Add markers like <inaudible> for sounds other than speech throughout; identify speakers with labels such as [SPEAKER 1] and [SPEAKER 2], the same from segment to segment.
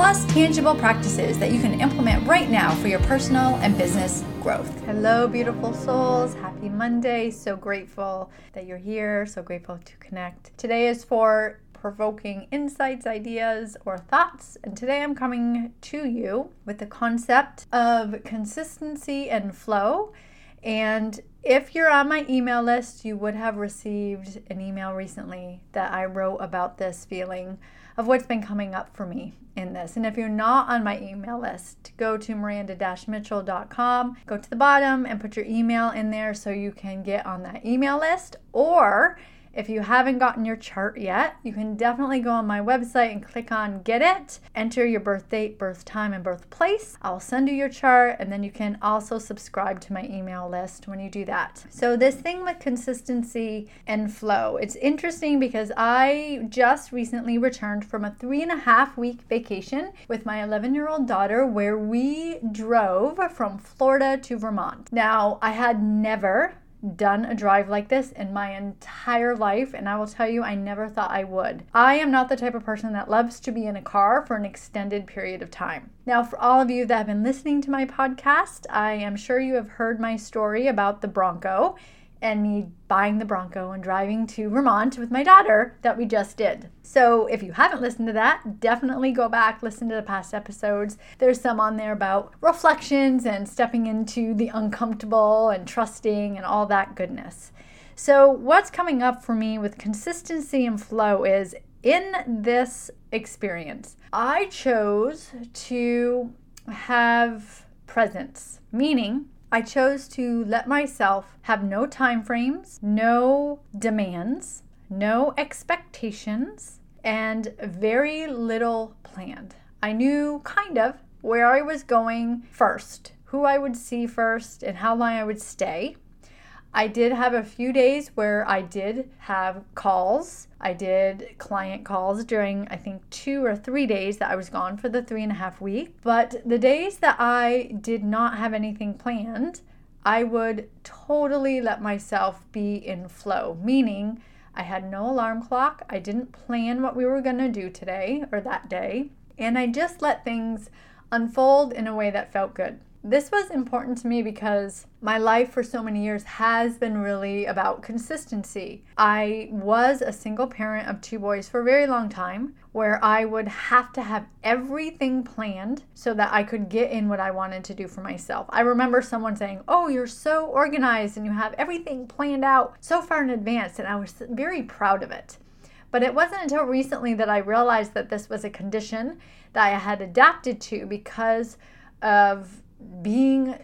[SPEAKER 1] plus tangible practices that you can implement right now for your personal and business growth. Hello, beautiful souls. Happy Monday. So grateful that you're here. So grateful to connect. Today is for provoking insights, ideas, or thoughts. And today I'm coming to you with the concept of consistency and flow. And if you're on my email list, you would have received an email recently that I wrote about this feeling of what's been coming up for me in this. And if you're not on my email list, go to miranda-mitchell.com, go to the bottom and put your email in there so you can get on that email list or if you haven't gotten your chart yet, you can definitely go on my website and click on Get It. Enter your birth date, birth time, and birthplace. I'll send you your chart, and then you can also subscribe to my email list when you do that. So, this thing with consistency and flow, it's interesting because I just recently returned from a three and a half week vacation with my 11 year old daughter where we drove from Florida to Vermont. Now, I had never done a drive like this in my entire life, and I will tell you, I never thought I would. I am not the type of person that loves to be in a car for an extended period of time. Now, for all of you that have been listening to my podcast, I am sure you have heard my story about the Bronco and me buying the Bronco and driving to Vermont with my daughter that we just did. So, if you haven't listened to that, definitely go back, listen to the past episodes. There's some on there about reflections and stepping into the uncomfortable and trusting and all that goodness. So, what's coming up for me with consistency and flow is in this experience, I chose to have presence, meaning I chose to let myself have no time frames, no demands, no expectations, and very little planned. I knew kind of where I was going first, who I would see first, and how long I would stay. I did have a few days where I did have calls. I did client calls during, I think, two or three days that I was gone for the three and a half week. But the days that I did not have anything planned, I would totally let myself be in flow, meaning I had no alarm clock. I didn't plan what we were going to do today or that day. And I just let things unfold in a way that felt good. This was important to me because my life for so many years has been really about consistency. I was a single parent of two boys for a very long time where I would have to have everything planned so that I could get in what I wanted to do for myself. I remember someone saying, Oh, you're so organized and you have everything planned out so far in advance, and I was very proud of it. But it wasn't until recently that I realized that this was a condition that I had adapted to because of being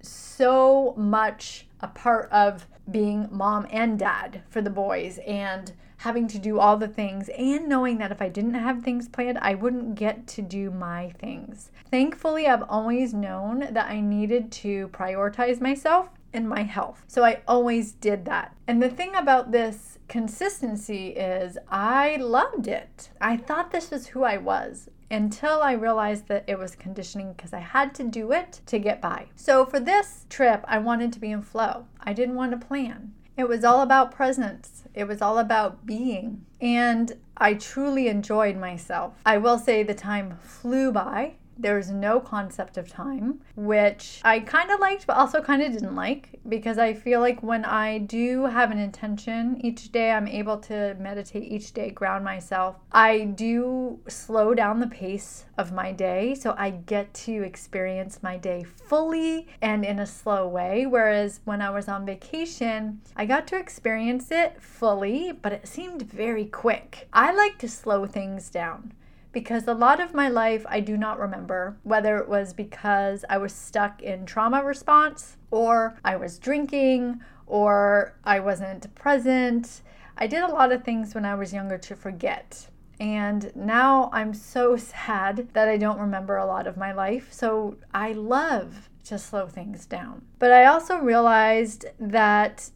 [SPEAKER 1] so much a part of being mom and dad for the boys and having to do all the things and knowing that if I didn't have things planned, I wouldn't get to do my things. Thankfully, I've always known that I needed to prioritize myself and my health. So I always did that. And the thing about this consistency is I loved it. I thought this was who I was until I realized that it was conditioning because I had to do it to get by. So for this trip, I wanted to be in flow. I didn't want to plan. It was all about presence. It was all about being. And I truly enjoyed myself. I will say the time flew by There was no concept of time, which I kind of liked, but also kind of didn't like because I feel like when I do have an intention each day, I'm able to meditate each day, ground myself. I do slow down the pace of my day so I get to experience my day fully and in a slow way. Whereas when I was on vacation, I got to experience it fully, but it seemed very quick. I like to slow things down because a lot of my life I do not remember, whether it was because I was stuck in trauma response, or I was drinking, or I wasn't present. I did a lot of things when I was younger to forget. And now I'm so <laughs> sad that I don't remember a lot of my life. So I love to slow things down. But I also realized that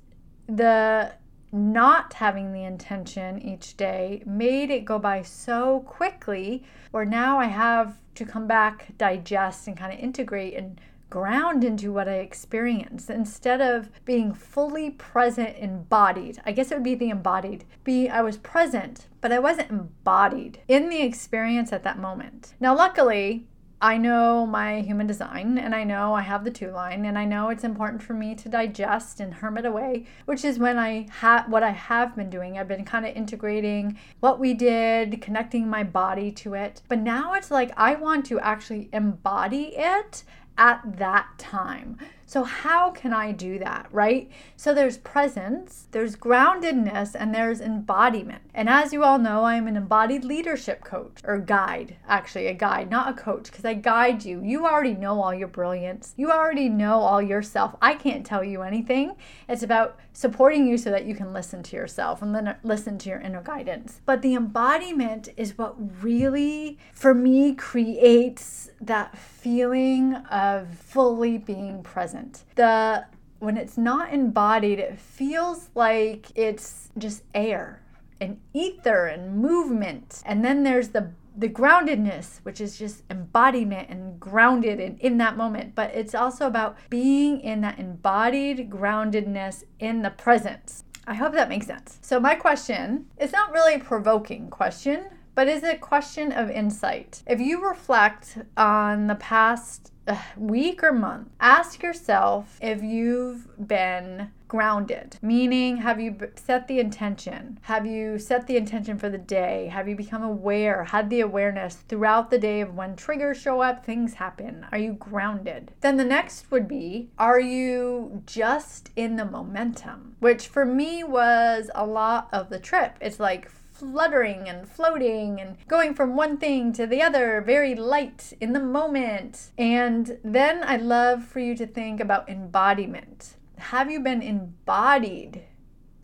[SPEAKER 1] the not having the intention each day made it go by so quickly where now I have to come back, digest, and kind of integrate and ground into what I experienced instead of being fully present, embodied. I guess it would be the embodied. Be I was present, but I wasn't embodied in the experience at that moment. Now, luckily, I know my human design and I know I have the two line and I know it's important for me to digest and hermit away, which is when I have what I have been doing. I've been kind of integrating what we did, connecting my body to it. But now it's like I want to actually embody it at that time. So, how can I do that, right? So, there's presence, there's groundedness, and there's embodiment. And as you all know, I'm an embodied leadership coach or guide, actually, a guide, not a coach, because I guide you. You already know all your brilliance, you already know all yourself. I can't tell you anything. It's about supporting you so that you can listen to yourself and then listen to your inner guidance. But the embodiment is what really, for me, creates that feeling of fully being present. The when it's not embodied, it feels like it's just air and ether and movement. And then there's the the groundedness, which is just embodiment and grounded and in that moment. But it's also about being in that embodied groundedness in the presence. I hope that makes sense. So my question is not really a provoking question, but is a question of insight. If you reflect on the past uh, week or month, ask yourself if you've been grounded, meaning have you set the intention? Have you set the intention for the day? Have you become aware, had the awareness throughout the day of when triggers show up, things happen? Are you grounded? Then the next would be, are you just in the momentum? Which for me was a lot of the trip. It's like fluttering and floating and going from one thing to the other, very light in the moment. And then I'd love for you to think about embodiment. Have you been embodied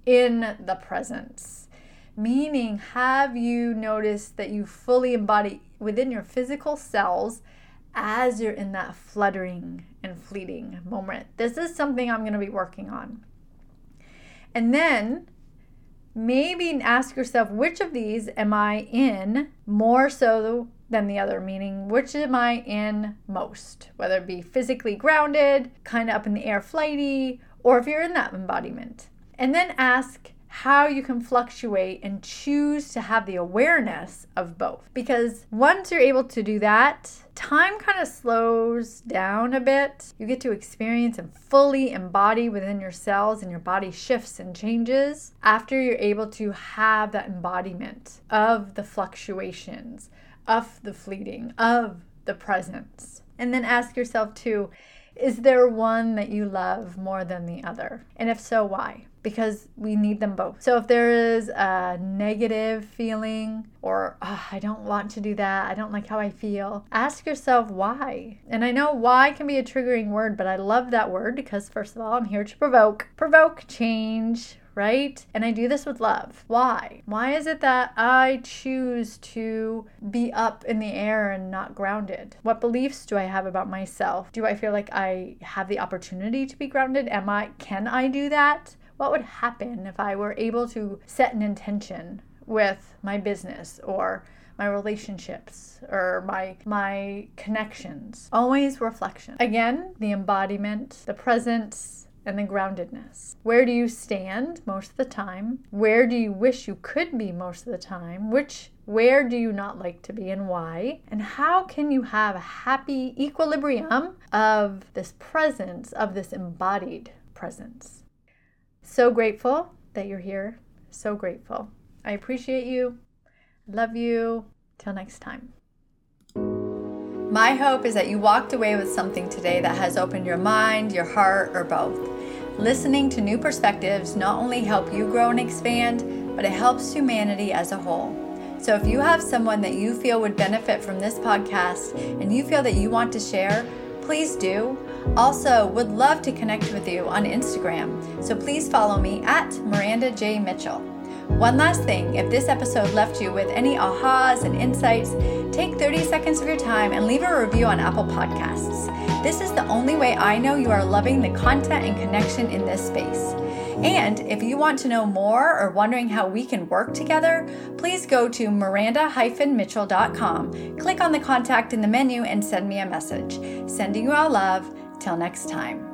[SPEAKER 1] in the presence? Meaning, have you noticed that you fully embody within your physical cells as you're in that fluttering and fleeting moment? This is something I'm going to be working on. And then maybe ask yourself which of these am I in more so than the other, meaning which am I in most, whether it be physically grounded, kind of up in the air, flighty, or if you're in that embodiment. And then ask how you can fluctuate and choose to have the awareness of both. Because once you're able to do that, time kind of slows down a bit. You get to experience and fully embody within your cells, and your body shifts and changes after you're able to have that embodiment of the fluctuations, of the fleeting, of the presence. And then ask yourself, too, is there one that you love more than the other? And if so, why? Because we need them both. So if there is a negative feeling or oh, I don't want to do that, I don't like how I feel, ask yourself why. And I know why can be a triggering word, but I love that word because, first of all, I'm here to provoke. Provoke change, right? And I do this with love. Why? Why is it that I choose to be up in the air and not grounded? What beliefs do I have about myself? Do I feel like I have the opportunity to be grounded? Am I can I do that? What would happen if I were able to set an intention with my business or my relationships or my my connections always reflection again the embodiment the presence
[SPEAKER 2] and the groundedness. Where do you stand most of the time? Where do you wish you could be most of the time? Which where do you not like to be and why? And how can you have a happy equilibrium of this presence, of this embodied presence? So grateful that you're here. So grateful. I appreciate you. Love you. Till next time.
[SPEAKER 1] My hope is that you walked away with something today that has opened your mind, your heart, or both. Listening to new perspectives not only help you grow and expand, but it helps humanity as a whole. So if you have someone that you feel would benefit from this podcast and you feel that you want to share, please do. Also, would love to connect with you on Instagram. So please follow me at Miranda J. Mitchell. One last thing if this episode left you with any ahas and insights, take 30 seconds of your time and leave a review on Apple Podcasts. This is the only way I know you are loving the content and connection in this space. And if you want to know more or wondering how we can work together, please go to miranda-mitchell.com, click on the contact in the menu, and send me a message. Sending you all love. Till next time.